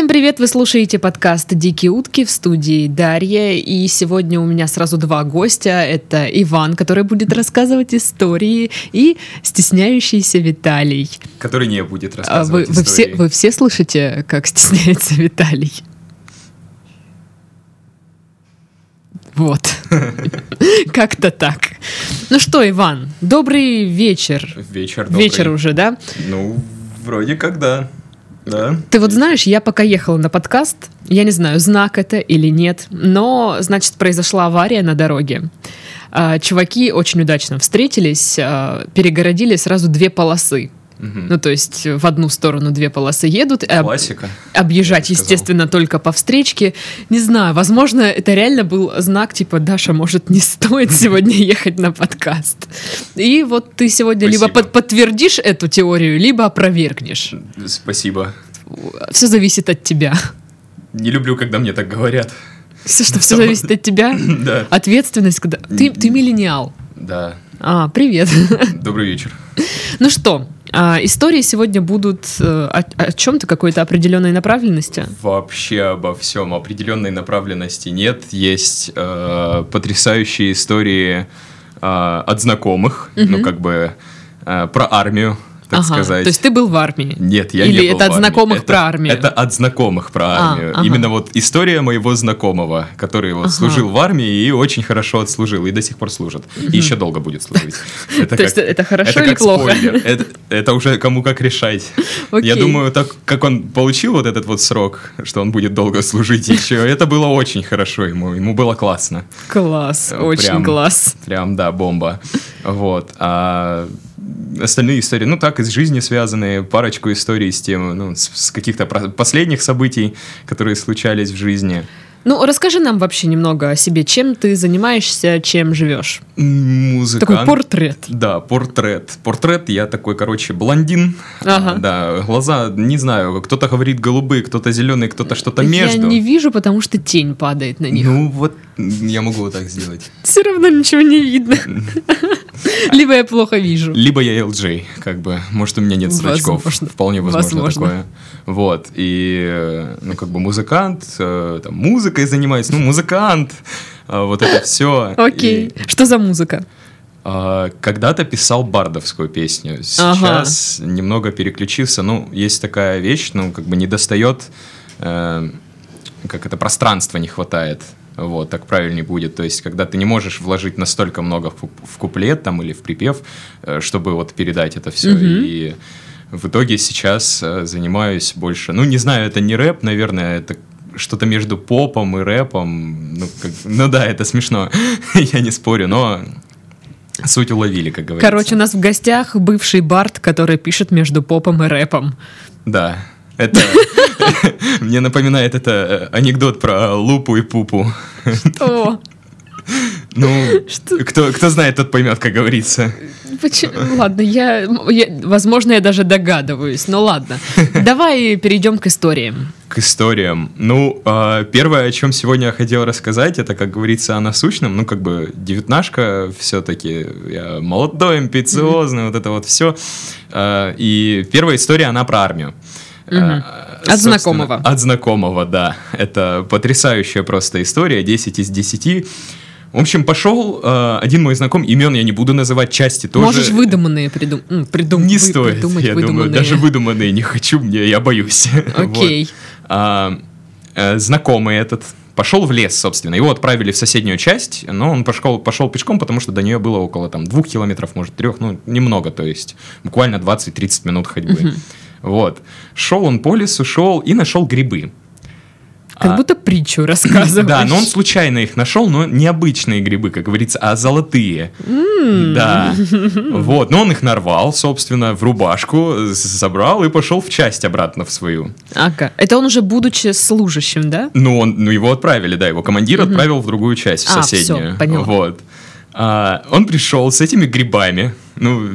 Всем привет! Вы слушаете подкаст «Дикие утки» в студии Дарья. И сегодня у меня сразу два гостя. Это Иван, который будет рассказывать истории, и стесняющийся Виталий. Который не будет А рассказывать Вы, вы, все, истории. вы все слышите, как стесняется Виталий? Вот. Как-то так. Ну что, Иван, добрый вечер. Вечер добрый. Вечер уже, да? Ну, вроде как да. Да. Ты вот знаешь, я пока ехала на подкаст, я не знаю, знак это или нет, но, значит, произошла авария на дороге. А, Чуваки очень удачно встретились, а, перегородили сразу две полосы. Ну, то есть в одну сторону две полосы едут, и об- Классика. объезжать, естественно, только по встречке. Не знаю, возможно, это реально был знак, типа, Даша, может, не стоит сегодня ехать на подкаст. И вот ты сегодня либо Спасибо. под- подтвердишь эту теорию, либо опровергнешь. Спасибо. Все зависит от тебя. Не люблю, когда мне так говорят. Все, что все зависит от тебя. Да. Ответственность, когда... Ты, ты миллениал. Да. А, привет. Добрый вечер. Ну что, а, истории сегодня будут э, о, о чем-то какой-то определенной направленности. Вообще обо всем определенной направленности нет. Есть э, потрясающие истории э, от знакомых, ну как бы э, про армию, так Ага, сказать. То есть ты был в армии? Нет, я Или не был это от знакомых Это- про армию? Это от знакомых про А, армию. ага. Именно вот история моего знакомого, который вот Ага. служил в армии и очень хорошо отслужил, и до сих пор служит. И еще долго будет служить. То есть это хорошо или плохо? Это, уже кому как решать. Я думаю, так как он получил вот этот вот срок, что он будет долго служить еще, это было очень хорошо ему. Ему было классно. Класс, Э, очень класс. Прям, да, бомба. Вот. А остальные истории, ну так, из жизни связанные, парочку историй с тем, ну, с, с каких-то последних событий, которые случались в жизни. Ну, расскажи нам вообще немного о себе. Чем ты занимаешься, чем живешь? Музыкант. Такой портрет. Да, портрет. Портрет, я такой, короче, блондин. Ага. Да, глаза, не знаю, кто-то говорит голубые, кто-то зеленые, кто-то что-то Я между. не вижу, потому что тень падает на них. Ну вот, я могу вот так сделать. Все равно ничего не видно. Либо я плохо вижу. Либо я LJ, как бы, может, у меня нет зрачков. Вполне возможно, Возможно. такое. Вот, и, э, ну, как бы музыкант, э, там, музыкой занимаюсь, ну, музыкант, а, вот это все. Окей. Что за музыка? Когда-то писал бардовскую песню, сейчас немного переключился, ну, есть такая вещь, ну, как бы не достает, э, как это, пространства не хватает. Вот, так правильнее будет. То есть, когда ты не можешь вложить настолько много в, куп- в куплет там, или в припев, э, чтобы вот передать это все. Мгм. И в итоге сейчас э, занимаюсь больше... Ну, не знаю, это не рэп, наверное, это что-то между попом и рэпом. Ну, как- ну да, это смешно, я не спорю, но суть уловили, как говорится. Короче, у нас в гостях бывший Барт, который пишет между попом и рэпом. Да, это... Мне напоминает это э, анекдот про лупу и пупу. О, Ну, Что? кто, кто знает, тот поймет, как говорится. почему? Ладно, я, я- возможно, я даже догадываюсь, но ладно. Давай перейдем к историям. К историям. Ну, а, первое, о чем сегодня я хотел рассказать, это, как говорится, о насущном. Ну, как бы, девятнашка все-таки, я молодой, амбициозный, вот это вот все. И первая история, она про армию. А, От знакомого. От знакомого, да. Это потрясающая просто история, 10 из 10. В общем, пошел э, один мой знакомый, имен я не буду называть, части тоже. Можешь выдуманные придум... придум... Не вы- стоит, придумать я думаю, выдуманные. даже выдуманные не хочу, мне, я боюсь. Окей. Вот. А, э, знакомый этот пошел в лес, собственно. Его отправили в соседнюю часть, но он пошел, пошел пешком, потому что до нее было около там двух километров, может, трех, ну, немного, то есть буквально 20-30 минут ходьбы. Вот. Шел он по лесу, шел и нашел грибы. Как А, будто притчу рассказываешь. Да, но он случайно их нашел, но не обычные грибы, как говорится, а золотые. Да. Вот, но он их нарвал, собственно, в рубашку, с- забрал и пошел в часть обратно в свою. Ага. Это он уже будучи служащим, да? Ну, он, ну его отправили, да, его командир отправил в другую часть, в А, соседнюю. всё, поняла. Вот. А, он пришел с этими грибами, ну,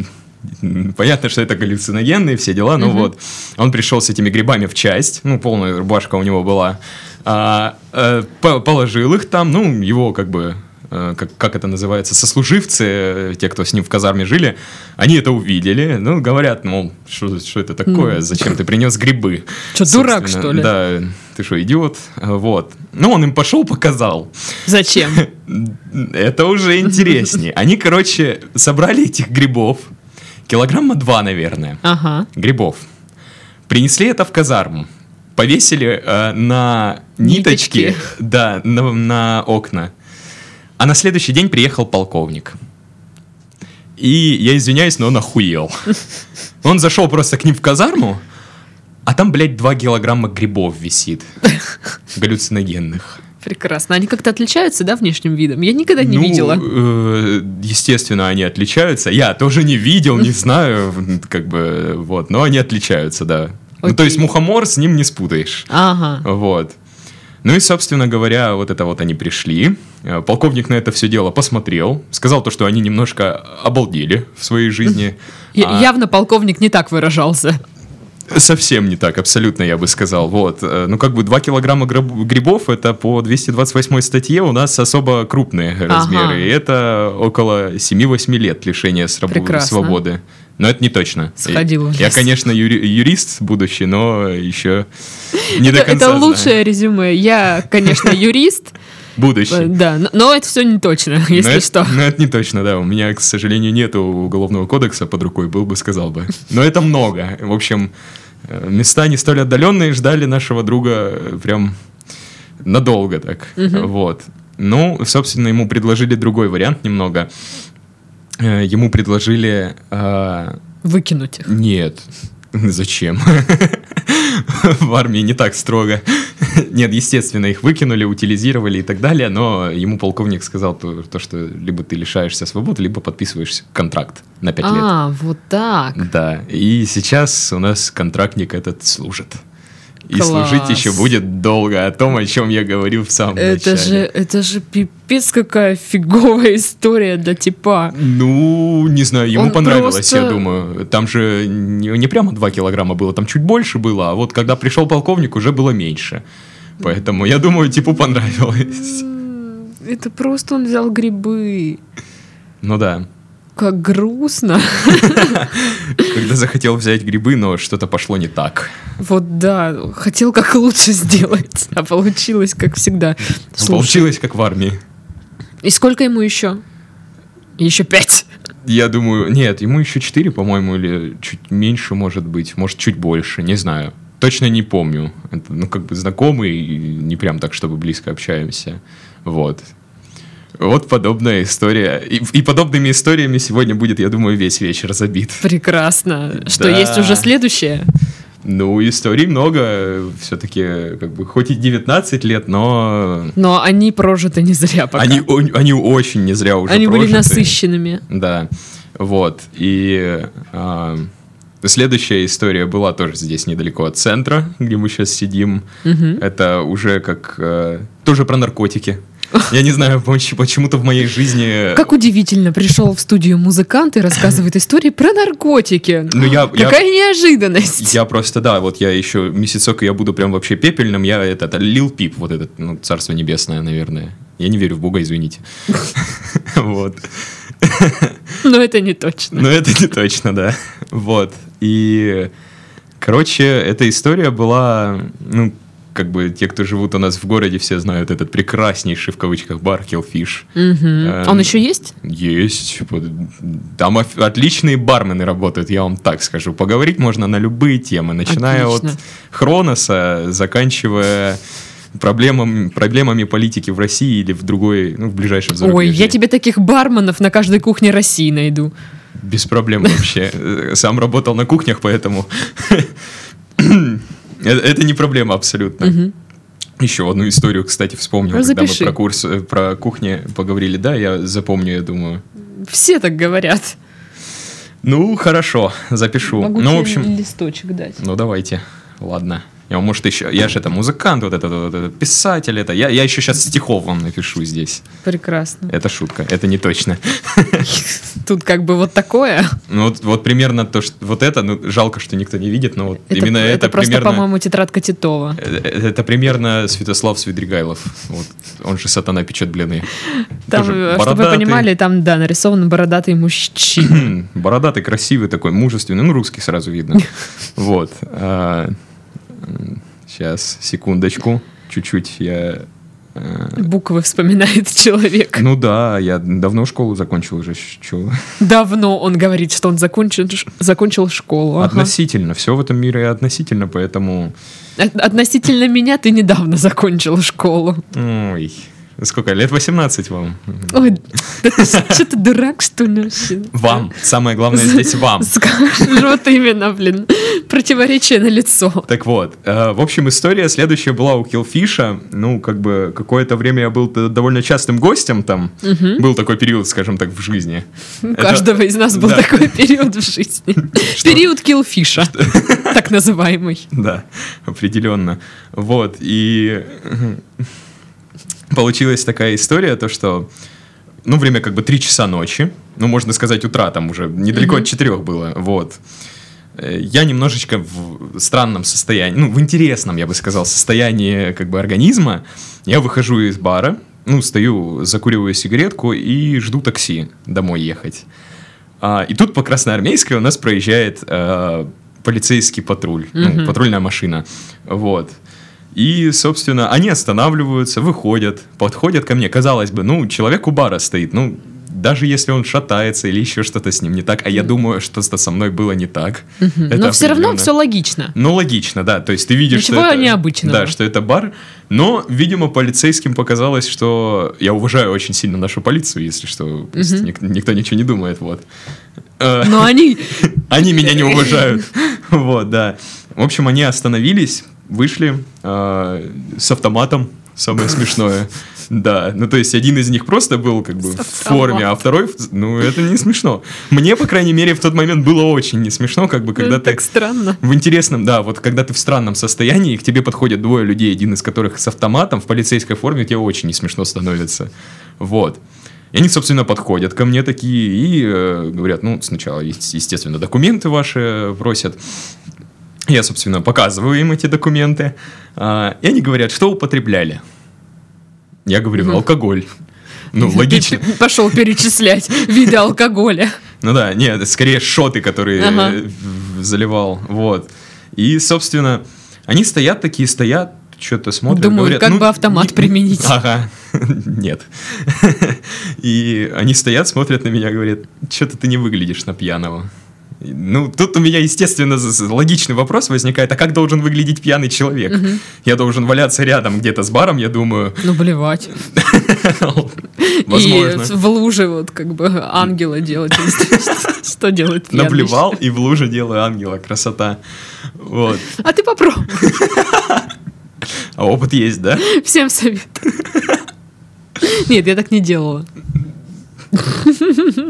понятно, что это галлюциногенные все дела, но вот. Он пришел с этими грибами в часть, ну, полная рубашка у него была, а, э, по- положил их там, ну, его как бы э, как, как это называется, сослуживцы, э, те, кто с ним в казарме жили, они это увидели, ну, говорят, мол, что, что это такое, зачем ты принес грибы? Что, дурак, что ли? Да, ты что, идиот? Вот. Ну, он им пошел, показал. Зачем? Это уже интереснее. Они, короче, собрали этих грибов, килограмма два, наверное, Ага. грибов. Принесли это в казарму. Повесили э, на ниточки, Ниточки. да, на, на окна. А на следующий день приехал полковник. И я извиняюсь, но он охуел. Он зашел просто к ним в казарму, а там, блядь, 2 килограмма грибов висит. Галлюциногенных. Прекрасно. Они как-то отличаются, да, внешним видом? Я никогда не Ну, видела. э, естественно, они отличаются. Я тоже не видел, не знаю, как бы, вот, но они отличаются, да. Ну, то есть мухомор с ним не спутаешь. Ага. Вот. Ну и, собственно говоря, вот это вот они пришли. Э, Полковник на это все дело посмотрел, сказал то, что они немножко обалдели в своей жизни. Я- А- Явно полковник не так выражался. Совсем не так, абсолютно, я бы сказал. Вот. Э, Ну, как бы 2 килограмма гриб- грибов, это по 228 статье у нас особо крупные размеры. И это около 7-8 лет лишения Прекрасно. свободы. Но это не точно. Сходил Я, вниз. конечно, юри- юрист будущий, но еще не до Это, конца это знаю. лучшее резюме. Я, конечно, юрист, Будущий. да, но- но это все не точно, Но если это, что. но это не точно, да. У меня, к сожалению, нету уголовного кодекса под рукой, был бы, сказал бы. Но это много. В общем, э, места не столь отдаленные ждали нашего друга э, прям надолго так. Вот. Ну, собственно, ему предложили другой вариант немного. Э, Ему предложили... э, Выкинуть их. Нет. Зачем? В армии не так строго. Нет, естественно, их выкинули, утилизировали и так далее, но ему полковник сказал то, то, что либо ты лишаешься свободы, либо подписываешь контракт на 5 лет. А, вот так. Да, и сейчас у нас контрактник этот служит. И Класс. служить еще будет долго, о том, о чем я говорил в самом Это начале. же, это же пипец какая фиговая история для типа. Ну, не знаю, ему Он понравилось, просто- я думаю. Там же не, не прямо 2 килограмма было, там чуть больше было, а вот когда пришел полковник, уже было меньше. Поэтому я думаю, типу понравилось. Это просто он взял грибы. Ну да. Как грустно. Когда захотел взять грибы, но что-то пошло не так. Вот да, хотел как лучше сделать, а получилось как всегда. Слушай, Получилось как в армии. И сколько ему еще? Еще пять. Я думаю, нет, ему еще 4, по-моему, или чуть меньше, может быть, может, чуть больше, не знаю. Точно не помню. Это, ну, как бы знакомый, не прям так, чтобы близко общаемся. Вот. Вот подобная история. И, и подобными историями сегодня будет, я думаю, весь вечер забит. Прекрасно. Что Да. есть уже следующее? Ну, историй много. Все-таки, как бы, хоть и 19 лет, но Но они прожиты не зря пока. они, о- они очень не зря уже Они были прожиты. насыщенными. Да, вот. И а, следующая история была тоже здесь недалеко от центра, где мы сейчас сидим. Мгм. Это уже как э, тоже про наркотики. Я не знаю, поч- почему-то в моей жизни. Как удивительно, пришел в студию музыкант и рассказывает истории про наркотики. Ну, я- я- Какая неожиданность. Я просто, да, вот я еще месяцок, и я буду прям вообще пепельным. Я этот, Лил Пип, вот этот, ну, царство небесное, наверное. Я не верю в Бога, извините. Вот. Но это не точно. Но это не точно, да. Вот. И, короче, эта история была, ну, как бы те, кто живут у нас в городе, все знают этот прекраснейший в кавычках бар Killfish. Мгм. Эм, Он еще есть? Есть. Там отличные бармены работают, я вам так скажу. Поговорить можно на любые темы, начиная Отлично. от Хроноса, заканчивая проблемами, проблемами политики в России или в другой, ну, в ближайшем Ой, зарубежье. я тебе таких барменов на каждой кухне России найду. Без проблем вообще. Э, Сам работал на кухнях, поэтому э- это не проблема абсолютно. Мгм. Еще одну историю, кстати, вспомнил, когда мы про курс, э, про кухни поговорили. Да, я запомню, я думаю. Все так говорят. Ну, хорошо, запишу. Могу ну, в общем, листочек дать. ну давайте. Ладно. Я, может, еще, я же это музыкант, вот это, вот это писатель, это, я, я еще сейчас стихов вам напишу здесь. Прекрасно. Это шутка, это не точно. Тут как бы вот такое. Ну вот, вот примерно то, что вот это, ну жалко, что никто не видит, но вот Это, именно это, это просто, примерно, по-моему, тетрадка Титова. э, э, это примерно Святослав Свидригайлов. Вот, он же сатана печет блины. Там, Тоже э, чтобы вы понимали, там, да, нарисован бородатый мужчина. Бородатый, красивый такой, мужественный, ну русский сразу видно. Вот. Сейчас, секундочку, чуть-чуть я... э, Буквы вспоминает человек. Ну да, я давно школу закончил уже. Чё? Давно он говорит, что он закончил, закончил школу. ага. Относительно. Все в этом мире относительно, поэтому... От- Относительно меня ты недавно закончил школу. Ой, сколько? Лет 18 вам? Ой, что ты дурак, что ли, вообще? Вам. Самое главное здесь вам. Вот именно, блин. Противоречие на лицо. Так вот, э, в общем, история следующая была у Киллфиша. Ну, как бы, какое-то время я был довольно частым гостем там. Был такой период, скажем так, в жизни. У каждого из нас был такой период в жизни. Период киллфиша, так называемый. Да, определенно. Вот, и получилась такая история, то что, ну, время как бы 3 часа ночи, ну, можно сказать, утра там уже, недалеко от 4 было, вот. Э, Я немножечко в странном состоянии, ну, в интересном, я бы сказал, состоянии как бы организма. Я выхожу из бара, ну, стою, закуриваю сигаретку и жду такси домой ехать. А, и тут по Красноармейской у нас проезжает э, полицейский патруль, ну, Мгм. патрульная машина. Вот. И, собственно, они останавливаются, выходят, подходят ко мне. Казалось бы, ну, человек у бара стоит, ну, даже если он шатается или еще что-то с ним не так, а я думаю, что-то со мной было не так. Это Но все равно все логично. Ну, логично, да. То есть ты видишь, Ничего что это... необычного. Да, что это бар. Но, видимо, полицейским показалось, что... Я уважаю очень сильно нашу полицию, если что. Мгм. ник- никто ничего не думает, вот. Э, Но они... Они меня не уважают. Вот, да. В общем, они остановились, вышли э, с автоматом. Самое смешное. Да, ну то есть один из них просто был как бы в форме, а второй, ну это не смешно. Мне, по крайней мере, в тот момент было очень не смешно, как бы когда ты Так странно. в интересном, да, вот когда ты в странном состоянии, и к тебе подходят двое людей, один из которых с автоматом в полицейской форме, тебе очень не смешно становится. Вот. И они, собственно, подходят ко мне такие и э, говорят, ну, сначала, естественно, документы ваши просят. Я, собственно, показываю им эти документы. а, и они говорят, что употребляли. Я говорю, алкоголь. Ну, логично. Пошел перечислять виды алкоголя. Ну да, нет, скорее шоты, которые Ага. э, заливал, вот. И, собственно, они стоят такие, стоят, что-то смотрят, Думают, говорят, как ну, бы автомат не- применить. Ага, нет. И они стоят, смотрят на меня, говорят, что-то ты не выглядишь на пьяного. Ну, тут у меня, естественно, логичный вопрос возникает, а как должен выглядеть пьяный человек? Я должен валяться рядом где-то с баром, я думаю, Ну, блевать. возможно. И в луже вот как бы ангела делать. Что делает пьяный? Наблевал и в луже делаю ангела, красота. Вот. А ты попробуй. А опыт есть, да? Всем советую. Нет, я так не делала.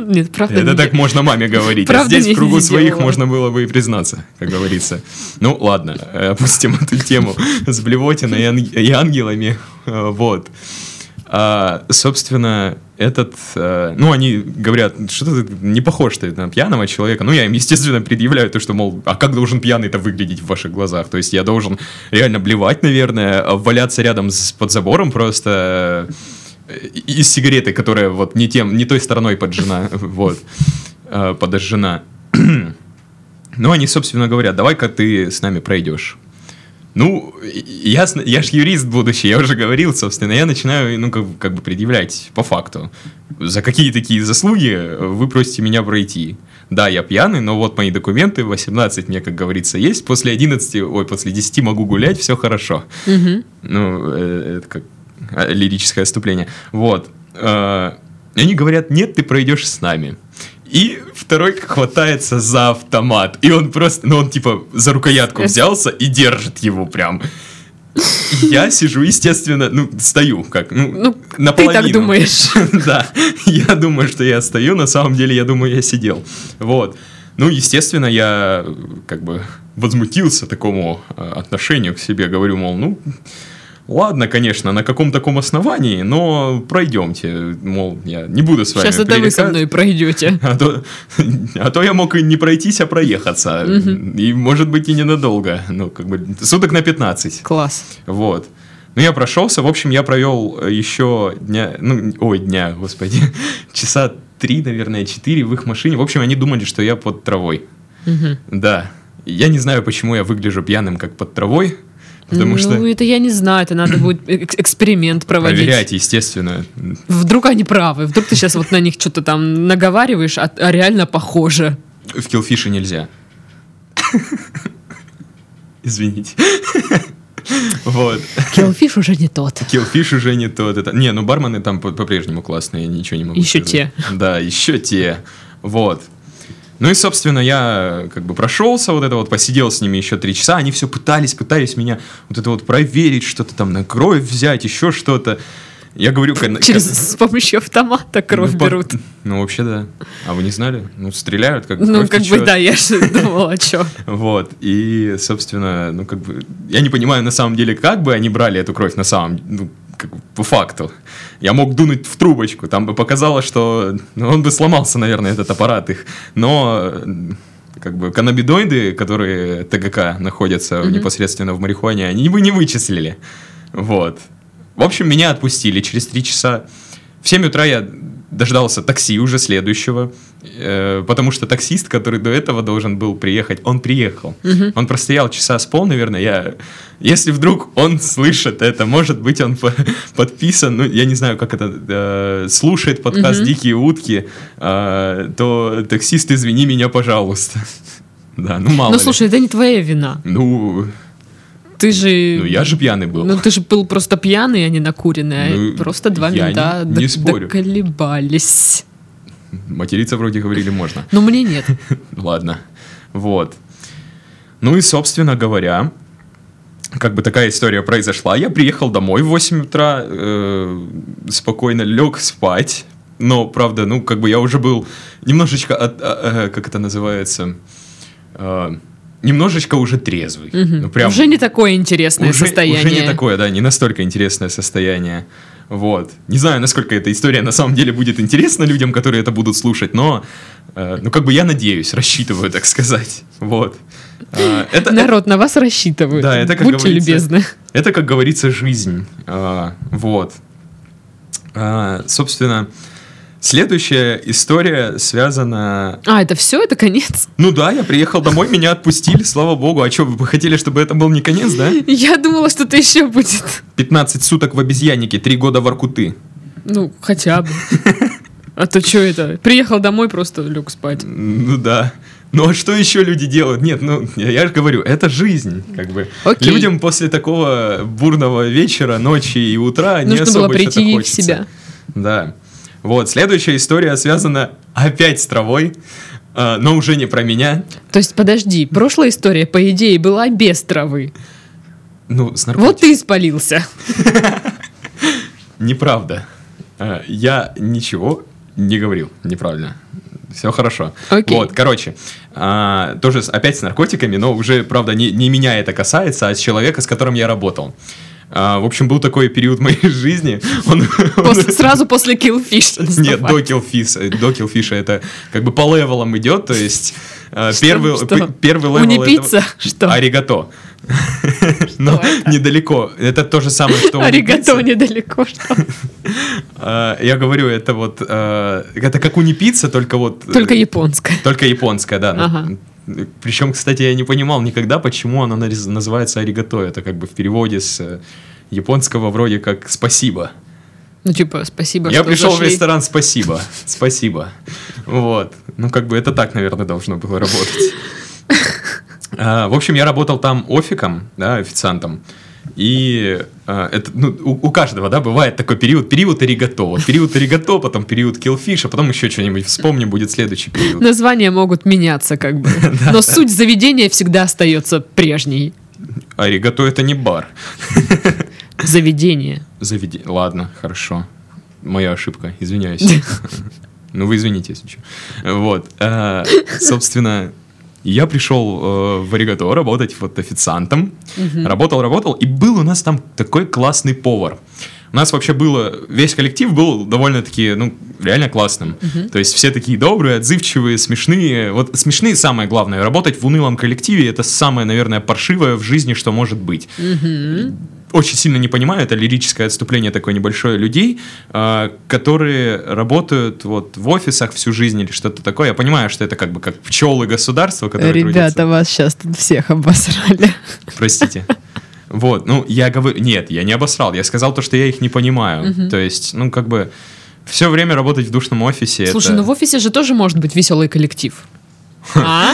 Нет, правда Это не так можно маме говорить. А здесь в кругу своих делала. можно было бы и признаться, как говорится. Ну, ладно, э, опустим эту тему с блевотиной и ан- и ангелами. Э, Вот. А, собственно, этот... э, ну, они говорят, что ты не похож ты на пьяного человека. Ну, я им, естественно, предъявляю то, что, мол, а как должен пьяный-то выглядеть в ваших глазах? То есть я должен реально блевать, наверное, валяться рядом с, под забором просто... из сигареты, которая вот не тем, не той стороной поджжена, вот, э, подожжена. Ну, они, собственно, говорят, давай-ка ты с нами пройдешь. Ну, я, я ж юрист будущий, я уже говорил, собственно, я начинаю, ну, как, как бы предъявлять по факту. За какие такие заслуги вы просите меня пройти? Да, я пьяный, но вот мои документы, 18 мне, как говорится, есть, после 11, ой, после 10 могу гулять, все хорошо. Мгм. Ну, э, это как лирическое отступление. Вот. Э, И они говорят, нет, ты пройдешь с нами. И второй хватается за автомат. И он просто, ну он типа за рукоятку взялся и держит его прям. Я сижу, естественно, ну, стою, как, ну, Ну, ты наполовину. так думаешь. Да, я думаю, что я стою, на самом деле, я думаю, я сидел. Вот. Ну, естественно, я как бы возмутился такому э, отношению к себе. Говорю, мол, ну, ладно, конечно, на каком таком основании, но пройдемте. Мол, я не буду с вами Сейчас это вы со мной пройдете. А то, а то я мог и не пройтись, а проехаться. И, может быть, и ненадолго. Ну, как бы, суток на 15. Класс. Вот. Ну, я прошелся. В общем, я провел еще дня... Ну, ой, дня, господи. Часа три, наверное, четыре в их машине. В общем, они думали, что я под травой. Угу. Да. Я не знаю, почему я выгляжу пьяным, как под травой. Потому ну, что... это я не знаю, это надо будет эксперимент проводить. Проверять, естественно. Вдруг они правы, вдруг ты сейчас вот на них что-то там наговариваешь, а, а реально похоже. В килфише нельзя. Извините. Вот. Киллфиш уже не тот. Киллфиш уже не тот. Это... Не, ну бармены там по-прежнему классные, ничего не могу Еще сказать. те. Да, еще те. Вот. Ну и, собственно, я как бы прошелся, вот это вот, посидел с ними еще три часа, они все пытались, пытались меня вот это вот проверить, что-то там на кровь взять, еще что-то. Я говорю. Через, с помощью автомата кровь ну, берут. По... Ну, вообще, да. А вы не знали? Ну, стреляют, как Ну, как течет. бы, да, я же думала, а что. Вот, и, собственно, ну, как бы, я не понимаю, на самом деле, как бы они брали эту кровь на самом, ну, как по факту. Я мог дунуть в трубочку, там бы показалось, что ну, он бы сломался, наверное, этот аппарат их. Но как бы каннабидоиды, которые ТГК находятся mm-hmm. непосредственно в марихуане, они бы не вычислили. Вот. В общем, меня отпустили через три часа. В 7 утра я дождался такси уже следующего, э, потому что таксист, который до этого должен был приехать, он приехал. Угу. Он простоял часа с пол, наверное. Я, если вдруг он слышит это, может быть, он по подписан, ну, я не знаю, как это, э, слушает подкаст угу. «Дикие утки», э, то таксист, извини меня, пожалуйста. Да, ну мало Ну, ли. слушай, это не твоя вина. Ну, ты же... Ну, я же пьяный был. Ну, ты же был просто пьяный, а не накуренный. Ну, а просто два я мента не, не спорю. доколебались. Материться вроде говорили можно. Но мне нет. Ладно. Вот. Ну и, собственно говоря, как бы такая история произошла. Я приехал домой в 8 утра, э, спокойно лег спать. Но, правда, ну, как бы я уже был немножечко, от, а, а, как это называется, а, немножечко уже трезвый. Угу. Ну, прям уже не такое интересное уже, состояние. Уже не такое, да, не настолько интересное состояние. Вот. Не знаю, насколько эта история на самом деле будет интересна людям, которые это будут слушать, но, э, ну, как бы я надеюсь, рассчитываю, так сказать. Вот. Э, это, Народ, это, на вас рассчитывают. Да, это, как Будьте любезны. Это, как говорится, жизнь. Э, вот. Э, собственно, Следующая история связана... А, это все? Это конец? Ну да, я приехал домой, меня отпустили, слава богу. А что, вы хотели, чтобы это был не конец, да? Я думала, что-то еще будет. 15 суток в обезьяннике, 3 года в Аркуты. Ну, хотя бы. А то что это? Приехал домой, просто лег спать. Ну да. Ну а что еще люди делают? Нет, ну я, же говорю, это жизнь, как бы. Окей. Людям после такого бурного вечера, ночи и утра Нужно не особо было прийти хочется. в себя. Да. Вот, следующая история связана опять с травой, э, но уже не про меня. То есть, подожди, прошлая история, по идее, была без травы. Ну, с Вот ты испалился. Неправда. Э, я ничего не говорил неправильно. Все хорошо. Окей. Вот, короче, а, тоже опять с наркотиками, но уже, правда, не, не меня это касается, а с человека, с которым я работал. А, в общем, был такой период моей жизни. Он, после, он... Сразу после Killfish. Нет, до Killfish. До Killfish это как бы по левелам идет, то есть а, что, первый, что? первый level... Унипицца? Это... Что? Аригато. Но недалеко. Это то же самое, что Аригато недалеко, что? А, я говорю, это вот... Это как унипицца, только вот... Только японская. Только японская, да. Ага. Причем, кстати, я не понимал никогда, почему оно называется аригато. Это как бы в переводе с э, японского вроде как «спасибо». Ну, типа, спасибо, Я пришел зашли. в ресторан «спасибо». Спасибо. Вот. Ну, как бы это так, наверное, должно было работать. А, в общем, я работал там офиком, да, официантом. И э, это, ну, у, у каждого, да, бывает такой период, период аригато. Вот период аригато, потом период киллфиш, а потом еще что-нибудь вспомним, будет следующий период. Названия могут меняться, как бы. Но суть заведения всегда остается прежней. Аригато это не бар. Заведение. Заведение. Ладно, хорошо. Моя ошибка, извиняюсь. Ну, вы извините, если что. Вот. Э, собственно, я пришел э, в Аригато работать вот официантом. Работал, работал, и был у нас там такой классный повар. У нас вообще было, весь коллектив был довольно-таки, ну, реально классным. То есть все такие добрые, отзывчивые, смешные. Вот смешные самое главное. Работать в унылом коллективе это самое, наверное, паршивое в жизни, что может быть. Очень сильно не понимаю, это лирическое отступление такое небольшое людей, э, которые работают вот в офисах всю жизнь или что-то такое. Я понимаю, что это как бы как пчелы государства, которые Ребята, трудятся. вас сейчас тут всех обосрали. Простите. Вот, ну, я говорю, нет, я не обосрал, я сказал то, что я их не понимаю. То есть, ну, как бы, все время работать в душном офисе. Слушай, это- ну в офисе же тоже может быть веселый коллектив. А?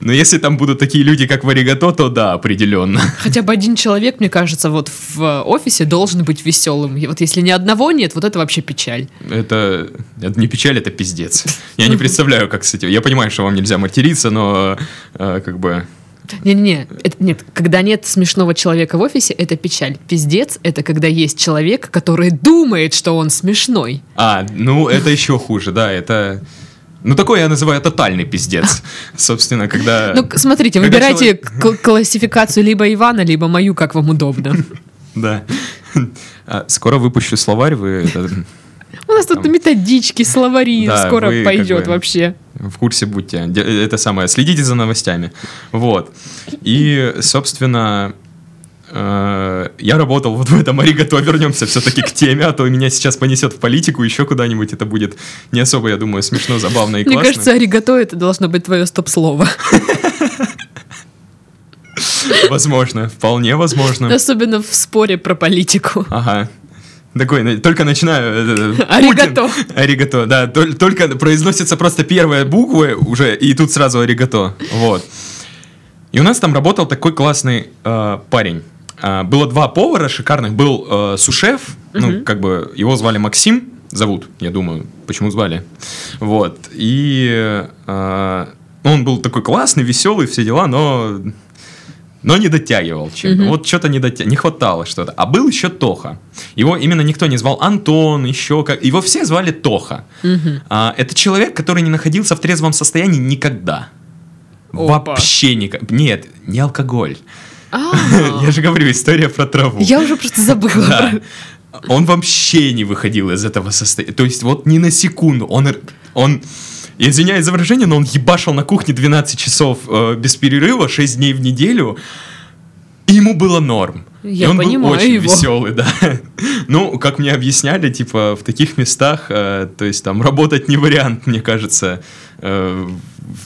Но если там будут такие люди, как в Аригато, то да, определенно. Хотя бы один человек, мне кажется, вот в офисе должен быть веселым. И вот если ни одного нет, вот это вообще печаль. Это, это не печаль, это пиздец. Я не представляю, как с этим. Я понимаю, что вам нельзя материться, но э, как бы... Не-не-не, нет, когда нет смешного человека в офисе, это печаль. Пиздец — это когда есть человек, который думает, что он смешной. А, ну это еще хуже, да, это... Ну такое я называю тотальный пиздец. Собственно, когда... Ну, смотрите, Когда выбирайте человек- классификацию либо Ивана, либо мою, как вам удобно. Да. А, Скоро выпущу словарь, вы У нас тут методички, словари, Да, скоро пойдет вообще. в курсе будьте. Это самое, следите за новостями. Вот. И, собственно, я работал вот в этом Аригато. Вернемся все-таки к теме, а то меня сейчас понесет в политику, еще куда-нибудь. Это будет не особо, я думаю, смешно, забавно и Мне классно. кажется, аригато это должно быть твое стоп-слово. Возможно, вполне возможно. Особенно в споре про политику. Ага. Такой, только начинаю... э, Аригато. Путин. Аригато, да. тол- Только произносится просто первая буква уже, и тут сразу аригато. Вот. И у нас там работал такой классный э, парень. А, было два повара шикарных. Был э, сушеф, ну, как бы его звали Максим, зовут, я думаю, почему звали. Вот. И э, он был такой классный, веселый, все дела, но но не дотягивал чем-то. Вот что-то не дотя... не хватало что-то. А был еще Тоха. Его именно никто не звал Антон, еще как. Его все звали Тоха. А, это человек, который не находился в трезвом состоянии никогда. Опа. Вообще никак. Нет, не алкоголь. А, Я же говорю, история про траву. Я уже просто забыла. Он вообще не выходил из этого состояния. То есть вот ни на секунду. Он, он я извиняюсь за выражение, но он ебашил на кухне 12 часов э, без перерыва, 6 дней в неделю. И ему было норм. Я и он был очень его. веселый, да. Ну, как мне объясняли, типа, в таких местах, э, то есть там работать не вариант, мне кажется, э,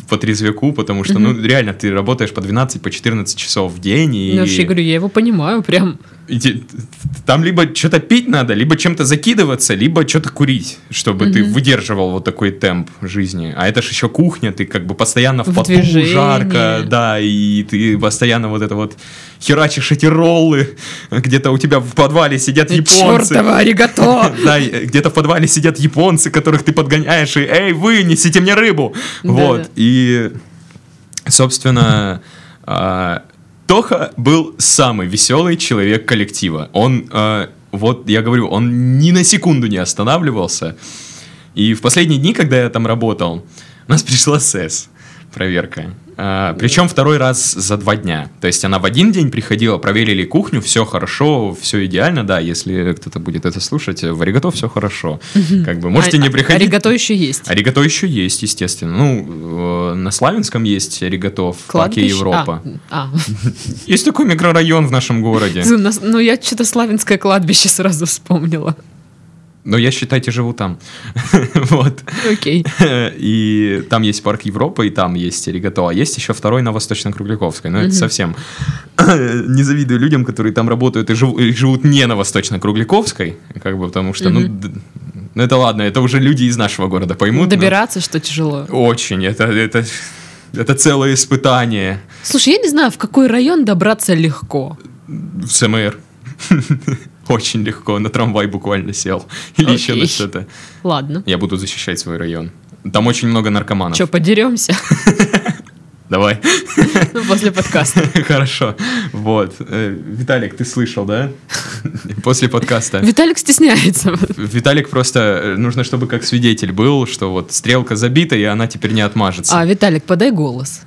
по трезвяку, потому что, ну, реально, ты работаешь по 12, по 14 часов в день, и... Ну, вообще, говорю, я его понимаю, прям. И те- Там либо что-то пить надо, либо чем-то закидываться, либо что-то курить, чтобы ты выдерживал вот такой темп жизни. А это же еще кухня, ты как бы постоянно в В поту, движении. жарко, да, и ты постоянно вот это вот херачишь эти роллы, где-то у тебя в подвале сидят японцы. Чёртово аригато! Да, где-то в подвале сидят японцы, которых ты подгоняешь, и «Эй, вы, несите мне рыбу!» Вот, и, собственно, а, Тоха был самый веселый человек коллектива. Он, а, вот я говорю, он ни на секунду не останавливался. И в последние дни, когда я там работал, у нас пришла СЭС, проверка. А, причем второй раз за два дня. То есть она в один день приходила, проверили кухню, все хорошо, все идеально, да, если кто-то будет это слушать, в Аригато все хорошо. Как бы можете А- не приходить. Аригато еще есть. Аригато еще есть, естественно. Ну, э, на Славянском есть Аригато в парке? Европа. А, Есть такой микрорайон в нашем городе. а. Ну, я что-то славянское кладбище сразу вспомнила. Но я, считайте, живу там. Вот. Окей. И там есть парк Европа, и там есть Аригато. А есть еще второй на Восточно-Кругляковской. Но это совсем... Не завидую людям, которые там работают и живу- и живут не на Восточно-Кругляковской. Как бы, потому что, ну, ну, это ладно, это уже люди из нашего города поймут. но Добираться, что тяжело. Очень. Это, это, это целое испытание. Слушай, я не знаю, в какой район добраться легко. В СМР. Очень легко. На трамвай буквально сел. Или еще на что-то. Ладно. Я буду защищать свой район. Там очень много наркоманов. Че, подеремся? Давай. Ну, после подкаста. Хорошо. Вот. Э, Виталик, ты слышал, да? После подкаста. Виталик стесняется. Виталик просто э, нужно, чтобы как свидетель был, что вот стрелка забита, и она теперь не отмажется. А, Виталик, подай голос.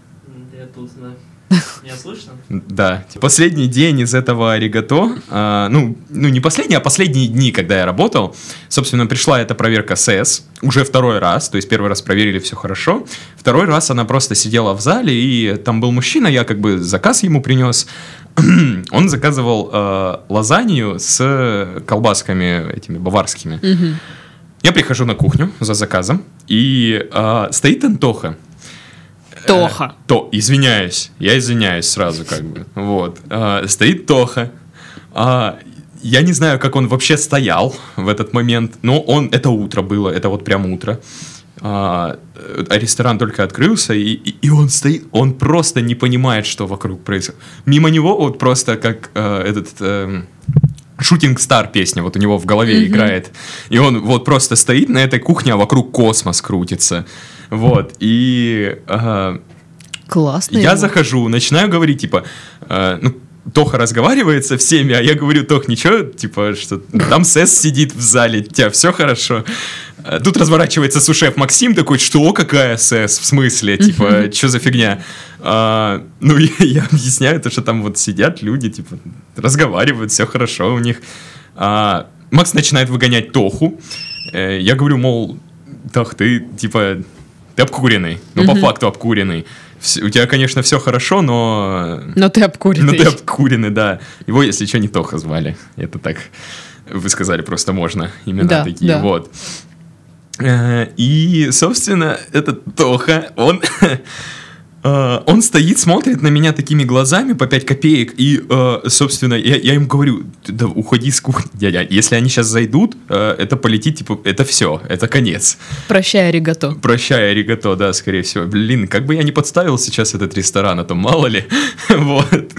Меня слышно? Да. Последний день из этого аригато, а, ну, ну не последний, а последние дни, когда я работал, собственно, пришла эта проверка СС, уже второй раз, то есть первый раз проверили все хорошо, второй раз она просто сидела в зале, и там был мужчина, я как бы заказ ему принес, он заказывал э, лазанью с колбасками этими баварскими. Мгм. Я прихожу на кухню за заказом, и э, стоит Антоха. Тоха. Э, То, извиняюсь, я извиняюсь сразу как бы. Вот. А, стоит Тоха. А, я не знаю, как он вообще стоял в этот момент, но он, это утро было, это вот прям утро. А, э, ресторан только открылся, и, и, и он стоит, он просто не понимает, что вокруг происходит. Мимо него вот просто как э, этот... эм, Шутинг Стар песня вот у него в голове играет. И он вот просто стоит на этой кухне, а вокруг космос крутится. Вот. И ага, Классно. я захожу, начинаю говорить, типа, э, ну, Тоха разговаривает со всеми, а я говорю, Тох, ничего, типа, что там Сэс сидит в зале, у тебя все хорошо. Э, Тут разворачивается сушеф Максим такой, что, какая СС, в смысле, типа, что за фигня? А, ну, я, я объясняю то, что там вот сидят люди, типа, разговаривают, все хорошо у них. А, Макс начинает выгонять Тоху. Э, Я говорю, мол, Тох, ты, типа, ты обкуренный. Ну, по факту обкуренный. У тебя, конечно, все хорошо, но... Но ты обкуренный. Ну, ты обкуренный, да. Его, если что, не Тоха звали. Это так, вы сказали, просто можно. Имена Да, такие, да. вот. Э, И, собственно, этот Тоха, он... э, Он стоит, смотрит на меня такими глазами по 5 копеек, и, э, собственно, я, я им говорю, да уходи с кухни, дядя. Если они сейчас зайдут, э, это полетит, типа, это все, это конец. Прощай, аригато. Прощай, аригато, да, скорее всего. Блин, как бы я не подставил сейчас этот ресторан, а то мало ли. вот.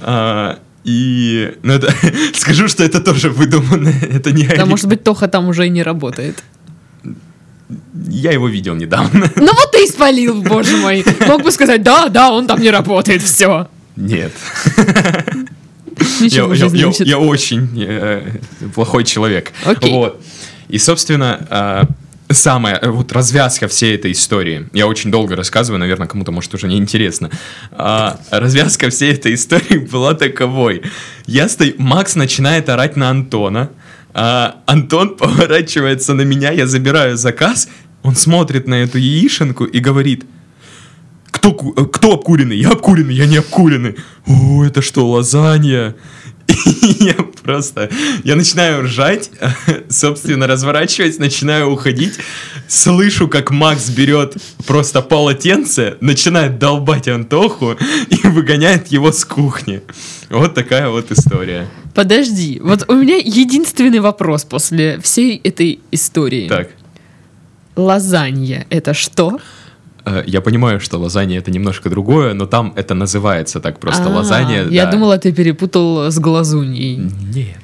А, и ну, это, скажу, что это тоже выдуманное. Это не Да, может быть, Тоха там уже и не работает. Я его видел недавно. Ну вот ты и спалил, боже мой. Мог бы сказать, да, да, он там не работает, все. Нет. Я, я- я- не я очень э, плохой человек. Окей. Вот. И, собственно, э, самая э, вот развязка всей этой истории. Я очень долго рассказываю, наверное, кому-то может уже неинтересно. А, развязка всей этой истории была таковой. Я стою, Макс начинает орать на Антона. А Антон поворачивается на меня, я забираю заказ. Он смотрит на эту яишенку и говорит, кто, кто обкуренный? Я обкуренный, я не обкуренный. О, это что, лазанья? И я просто, я начинаю ржать, собственно, разворачиваясь, начинаю уходить, слышу, как Макс берет просто полотенце, начинает долбать Антоху и выгоняет его с кухни. Вот такая вот история. Подожди, вот у меня единственный вопрос после всей этой истории. Так, Лазанья — это что? э, я понимаю, что лазанья это немножко другое, но там это называется так просто А, лазанья. Я да. думала, ты перепутал с глазуньей. Нет.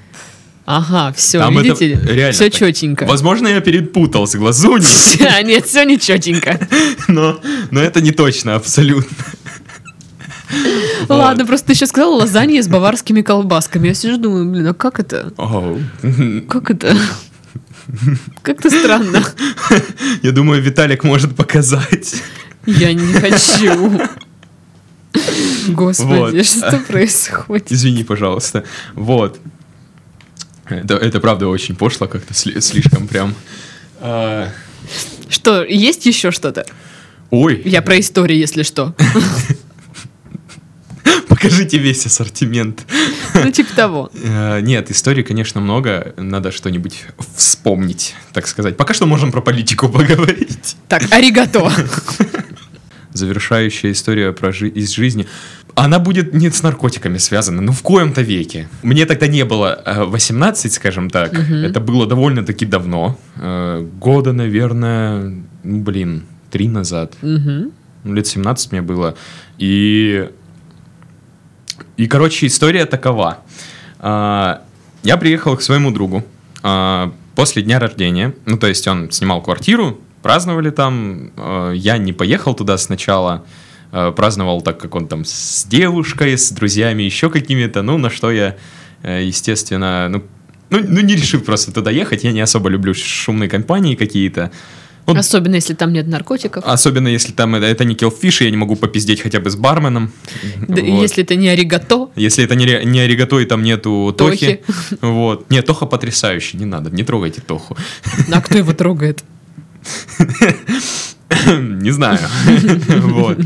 Ага, все, Там это видите, реально все так. четенько. Возможно, я перепутал с глазуньей, А, Нет, все не четенько. но, но это не точно, абсолютно. Ладно, просто ты еще сказал лазанья с баварскими колбасками. Я сижу, думаю, блин, а как это? Как это? Как-то странно. Я думаю, Виталик может показать. Я не хочу. Господи, Вот. что происходит? Извини, пожалуйста. Вот. Это, это правда очень пошло, как-то сли- слишком прям. А, Что, есть еще что-то? Ой, Я про историю, если что. покажите весь ассортимент. Ну, типа того. Э, Нет, историй, конечно, много. Надо что-нибудь вспомнить, так сказать. Пока что можем про политику поговорить. Так, аригато. завершающая история про жи- из жизни. Она будет не с наркотиками связана, ну в коем-то веке. Мне тогда не было э, 18, скажем так. Это было довольно-таки давно. Э, Года, наверное, ну, блин, три назад. Ну, лет 17 мне было. И, и короче, история такова. А, Я приехал к своему другу а, после дня рождения. Ну, то есть он снимал квартиру, праздновали там. А, Я не поехал туда сначала. праздновал так, как он там с девушкой, с друзьями, еще какими-то, ну, на что я, э, естественно, ну, ну, ну, не решил просто туда ехать, я не особо люблю шумные компании какие-то, вот. Особенно, если там нет наркотиков. Особенно, если там это, это не киллфиш, я не могу попиздеть хотя бы с барменом. Да, вот. Если это не аригато. Если это не, не аригато, и там нету Тохи. Тохи. Вот. Нет, Тоха потрясающий, не надо, не трогайте Тоху. А кто его трогает? Не знаю. Вот.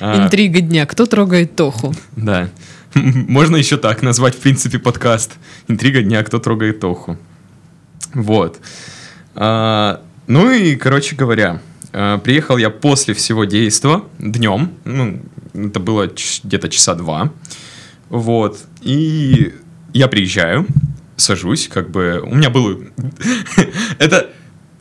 А. Интрига дня. Кто трогает Тоху? Да. Можно еще так назвать, в принципе, подкаст. Интрига дня. Кто трогает Тоху? Вот. Ну и, короче говоря, э, приехал я после всего действа днем, ну, это было где-то часа два, вот, и я приезжаю, сажусь, как бы, у меня был, это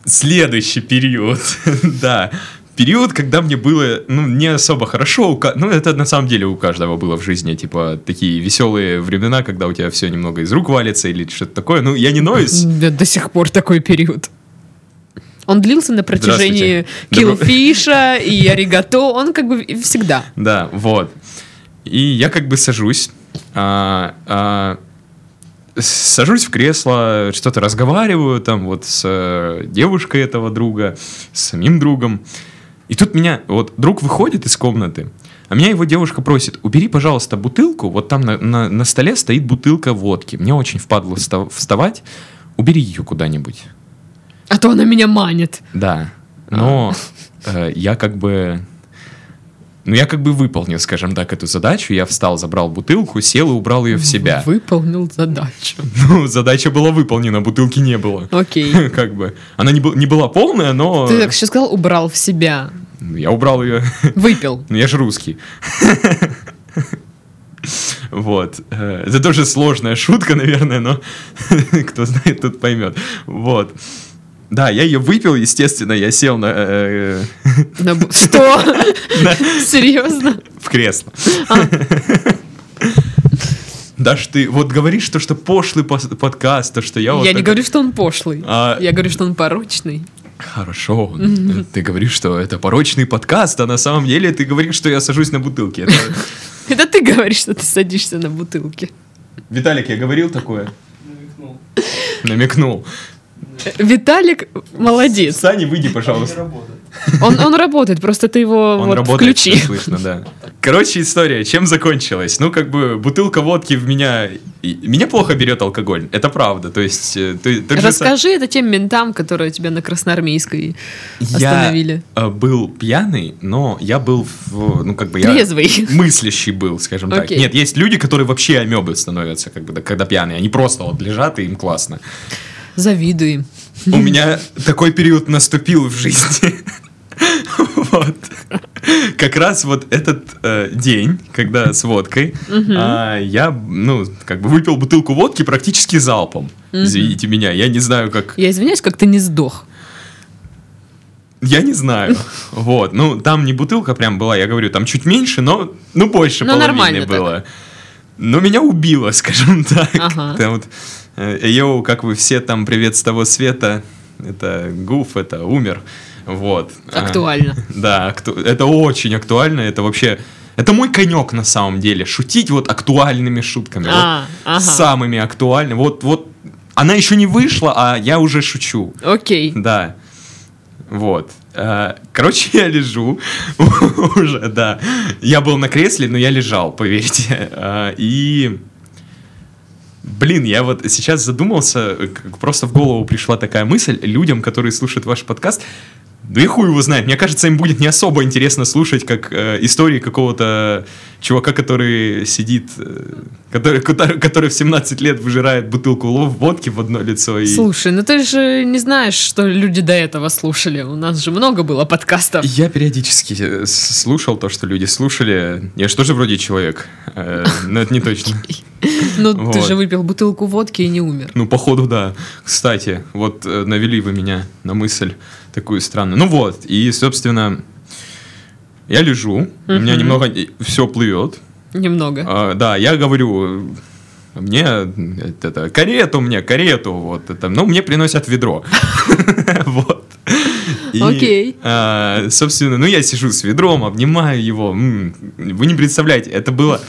следующий период, да, период, когда мне было, ну, не особо хорошо, ну, это на самом деле у каждого было в жизни, типа, такие веселые времена, когда у тебя все немного из рук валится или что-то такое, ну, я не ноюсь. До сих пор такой период. Он длился на протяжении киллфиша и аригато, он как бы всегда. Да, вот. И я как бы сажусь, а, а, сажусь в кресло, что-то разговариваю там вот с э, девушкой этого друга, с самим другом. И тут меня, вот друг выходит из комнаты, а меня его девушка просит, убери, пожалуйста, бутылку, вот там на, на, на столе стоит бутылка водки. Мне очень впадло вставать, убери ее куда-нибудь. А то она меня манит. Да. Но э, я как бы... Ну, я как бы выполнил, скажем так, эту задачу. Я встал, забрал бутылку, сел и убрал ее в себя. Выполнил задачу. Ну, задача была выполнена, бутылки не было. Окей. Как бы. Она не, не была полная, но... Ты так сейчас сказал, убрал в себя. Я убрал ее. Выпил. Ну, я же русский. Вот. Э, это тоже сложная шутка, наверное, но кто знает, тот поймет. Вот. Да, я ее выпил, естественно, я сел на... Э, на что? Серьезно? В кресло. А. Даже ты вот говоришь, то, что пошлый подкаст, то, что я... Я не говорю, что он пошлый. А я говорю, что он порочный. Хорошо. Ты говоришь, что это порочный подкаст, а на самом деле ты говоришь, что я сажусь на бутылке. Это ты говоришь, что ты садишься на бутылке. Виталик, я говорил такое? Намекнул. Намекнул. Виталик молодец. Саня, выйди, пожалуйста. Он, он работает, просто ты его он вот работает, включи. слышно, да. Короче, история, чем закончилась? Ну, как бы, бутылка водки в меня... Меня плохо берет алкоголь, это правда. То есть... Э, ты, ты Расскажи же... это тем ментам, которые тебя на Красноармейской остановили. Я э, был пьяный, но я был, в, ну, как бы... Я Трезвый. мыслящий был, скажем так. Окей. Нет, есть люди, которые вообще амебы становятся, как бы, когда пьяные. Они просто вот лежат, и им классно. Завидуем. У меня такой период наступил в жизни. Вот. Как раз вот этот э, день, когда с водкой, э, я, ну, как бы выпил бутылку водки практически залпом. Извините меня, я не знаю, как... Я извиняюсь, как ты не сдох. Я не знаю. Вот. Ну, там не бутылка прям была, я говорю, там чуть меньше, но, ну, больше но половины было. Так. Но меня убило, скажем так. Ага. Там вот йоу, как вы все там, привет с того света, это Гуф, это умер, вот. А, актуально. А, да, акту... это очень актуально, это вообще... Это мой конек на самом деле, шутить вот актуальными шутками, а, вот, ага. самыми актуальными. Вот, вот, она еще не вышла, а я уже шучу. Окей. Да. Вот. Э, короче, я лежу уже, да. Я был на кресле, но я лежал, поверьте. Э, и Блин, я вот сейчас задумался, просто в голову пришла такая мысль людям, которые слушают ваш подкаст. Да и хуй его знает. Мне кажется, им будет не особо интересно слушать, как э, истории какого-то чувака, который сидит, э, который, который в 17 лет выжирает бутылку водки в одно лицо. И... Слушай, ну ты же не знаешь, что люди до этого слушали. У нас же много было подкастов. Я периодически э, слушал то, что люди слушали. Я же тоже вроде человек, э, но это не точно. Ну, ты же выпил бутылку водки и не умер. Ну, походу, да. Кстати, вот э, навели вы меня на мысль такую странную. Ну вот, и, собственно, я лежу, у меня немного все плывет. Немного. А, да, я говорю, мне это, карету мне, карету, вот это, ну, мне приносят ведро. Вот. Окей. а, собственно, ну я сижу с ведром, обнимаю его. Вы не представляете, это было...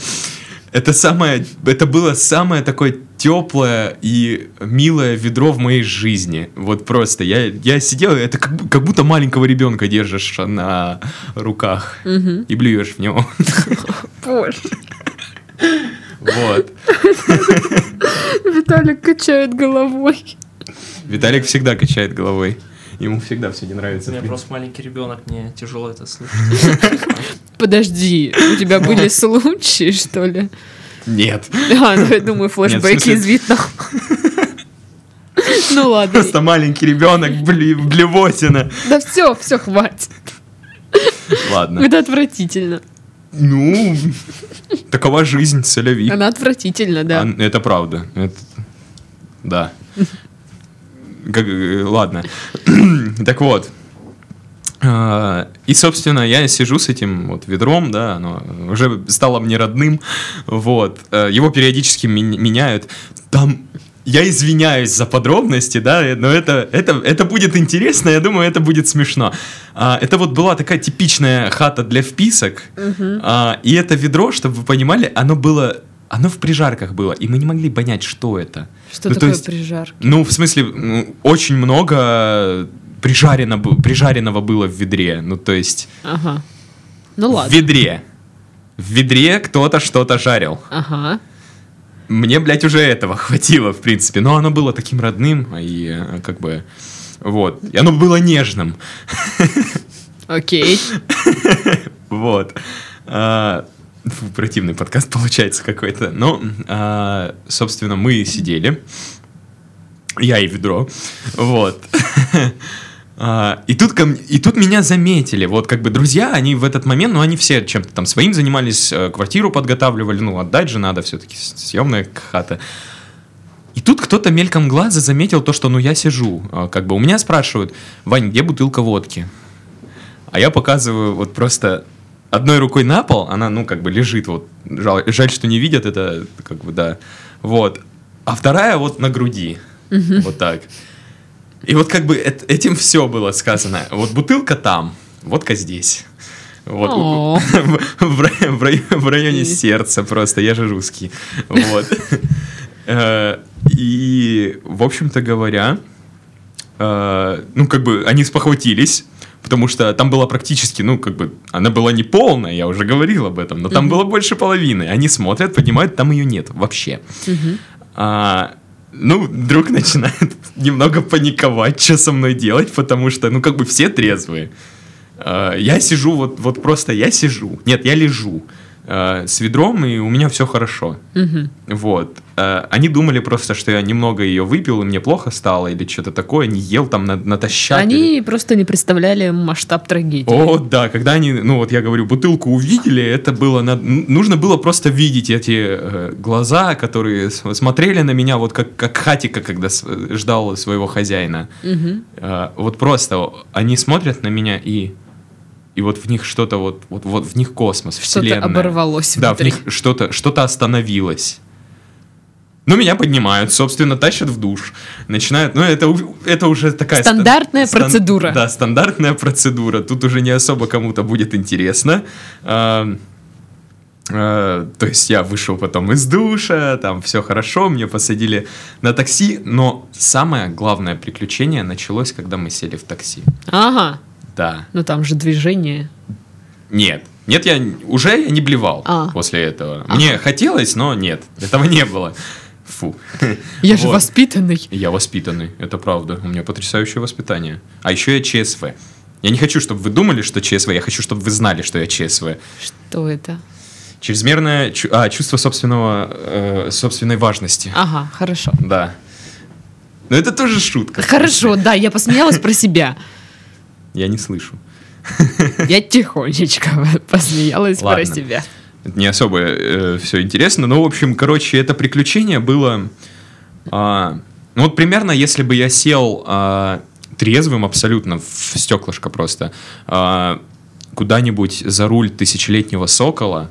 Это самое, это было самое такое теплое и милое ведро в моей жизни. Вот просто. Я, я сидел, это как, как будто маленького ребенка держишь на руках и блюешь в него. Боже. Вот. Виталик качает головой. Виталик всегда качает головой. Ему всегда все не нравится. У меня просто маленький ребенок, мне тяжело это слышать. Подожди, у тебя были случаи, что ли? Нет. А, ну я думаю, флешбеки из Вьетнама. Ну ладно. Просто маленький ребенок, бли, блевотина. Да все, все, хватит. Ладно. Это отвратительно. Ну, такова жизнь, соляви. Она отвратительна, да. А, Это правда. Это- Да. Как- э, Ладно. Так вот. А, И, собственно, я сижу с этим вот ведром, да, оно уже стало мне родным, вот. Э, Его периодически мен- меняют. Там я извиняюсь за подробности, да, но это, это, это будет интересно, я думаю, это будет смешно. А, это вот была такая типичная хата для вписок, а, и это ведро, чтобы вы понимали, оно было, оно в прижарках было, и мы не могли понять, что это. Что Ну, такое есть- прижарка? Ну, в смысле, очень много прижарено, прижаренного было в ведре, ну, то есть Ага. Ну в ладно. ведре. В ведре кто-то что-то жарил. Ага. Мне, блядь, уже этого хватило, в принципе. Но оно было таким родным, и э, как бы... Вот. И оно было нежным. Окей. Вот. А, фу, противный подкаст получается какой-то. Ну, а, собственно, мы сидели. Я и ведро. Вот. А, И тут, ко м- и тут меня заметили. Вот как бы друзья, они в этот момент, ну, они все чем-то там своим занимались, э, квартиру подготавливали, ну, отдать же надо все-таки, съемная хата. И тут кто-то мельком глаза заметил то, что, ну, я сижу. А, Как бы у меня спрашивают, Вань, где бутылка водки? А я показываю вот просто одной рукой на пол, она, ну, как бы лежит, вот, жаль, жаль, что не видят это, как бы, да, вот, а вторая вот на груди, вот так. И вот как бы эт- этим все было сказано. Вот бутылка там, водка здесь. Вот. В, в в рай- в районе сердца просто, я же русский. Вот. Э, И, в общем-то говоря, э, ну, как бы они спохватились, потому что там была практически, ну, как бы, она была не полная, я уже говорил об этом, но там было больше половины. Они смотрят, поднимают, там ее нет вообще. А, ну, друг начинает немного паниковать, что со мной делать, потому что, ну, как бы все трезвые. А, я сижу, вот, вот просто я сижу. Нет, я лежу а, с ведром, и у меня все хорошо. Мгм. Вот. А, они думали просто, что я немного ее выпил, и мне плохо стало, или что-то такое, не ел там на, натощак. или- Они просто не представляли масштаб трагедии. о, да, когда они, ну вот я говорю, бутылку увидели, это было, над- н- нужно было просто видеть эти э, глаза, которые смотрели на меня, вот как, как хатика, когда с- ждал своего хозяина. Мгм. Э, вот просто они смотрят на меня и и вот в них что-то вот, вот, вот в них космос, Что-то вселенная. оборвалось Да, в них что-то что-то остановилось. Ну, меня поднимают, собственно, тащат в душ. Начинают, ну, это, это уже такая... ста- Стандартная стан- процедура. Да, стандартная процедура. Тут уже не особо кому-то будет интересно. А, а, то есть я вышел потом из душа, там все хорошо, мне посадили на такси, но самое главное приключение началось, когда мы сели в такси. Ага. Да. Ну там же движение. Нет. Нет, я уже я не блевал А. после этого. Мне хотелось, но нет, этого не было. Фу. Я же Вот. воспитанный. Я воспитанный, это правда. У меня потрясающее воспитание. А еще я ЧСВ. Я не хочу, чтобы вы думали, что ЧСВ. Я хочу, чтобы вы знали, что я ЧСВ. Что это? Чрезмерное чу- а, чувство собственного, э, собственной важности. Ага, хорошо. Да. Но это тоже шутка. Хорошо, да, я посмеялась про себя. Я не слышу. Я тихонечко посмеялась про Ладно. себя. Это не особо все интересно, но, в общем, короче, это приключение было... а, ну, вот примерно, если бы я сел а, трезвым абсолютно, в стеклышко просто, а, куда-нибудь за руль тысячелетнего сокола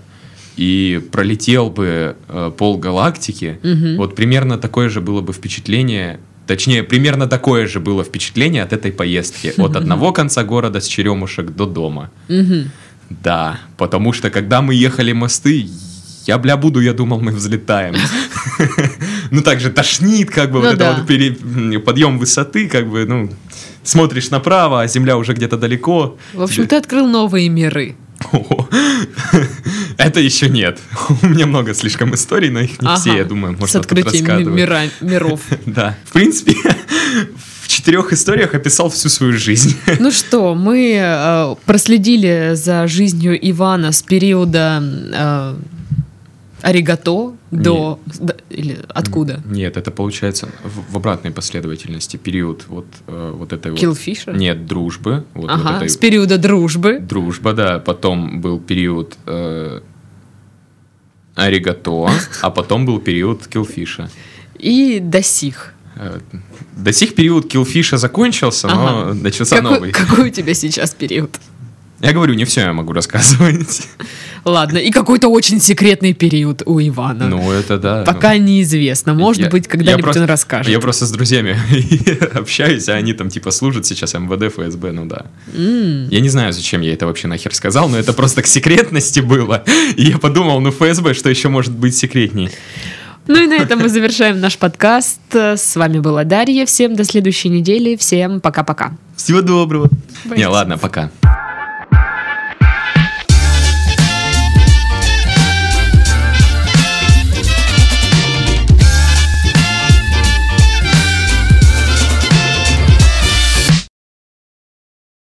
и пролетел бы э, пол галактики, Мгм. вот примерно такое же было бы впечатление, Точнее, примерно такое же было впечатление от этой поездки. От одного конца города с Черемушек до дома. Да, потому что когда мы ехали мосты, я, бля, буду, я думал, мы взлетаем. Ну, так же тошнит, как бы, Ну вот это вот подъем высоты, как бы, ну, смотришь направо, а земля уже где-то далеко. В общем, ты открыл новые миры. Это еще нет. У меня много слишком историй, но их не Ага. все, я думаю, С можно тут открытием мира- миров. Да, в принципе, в четырех историях описал всю свою жизнь. Ну что, мы э, проследили за жизнью Ивана с периода э, аригато до... до- или откуда? Нет, это получается в, в обратной последовательности период вот, э, вот этой вот... Киллфиша? Нет, дружбы. Вот, вот Ага, этой с периода дружбы. Дружба, да. Потом был период э, аригато, а потом был период киллфиша. И до сих. Э, До сих период киллфиша закончился, но Ага. начался Какой, новый. какой у тебя сейчас период? Я говорю, не все я могу рассказывать. Ладно, и какой-то очень секретный период у Ивана. Ну, это да. Пока неизвестно. Может Я- быть, когда-нибудь просто- он расскажет. Я просто с друзьями общаюсь, а они там типа служат сейчас МВД, ФСБ, ну да. М. Я не знаю, зачем я это вообще нахер сказал, но это просто к секретности было. И я подумал, ну ФСБ, что еще может быть секретней? Ну и на этом мы завершаем наш подкаст. С вами была Дарья. Всем до следующей недели. Всем пока-пока. Всего доброго. Не, Боюсь. ладно, пока.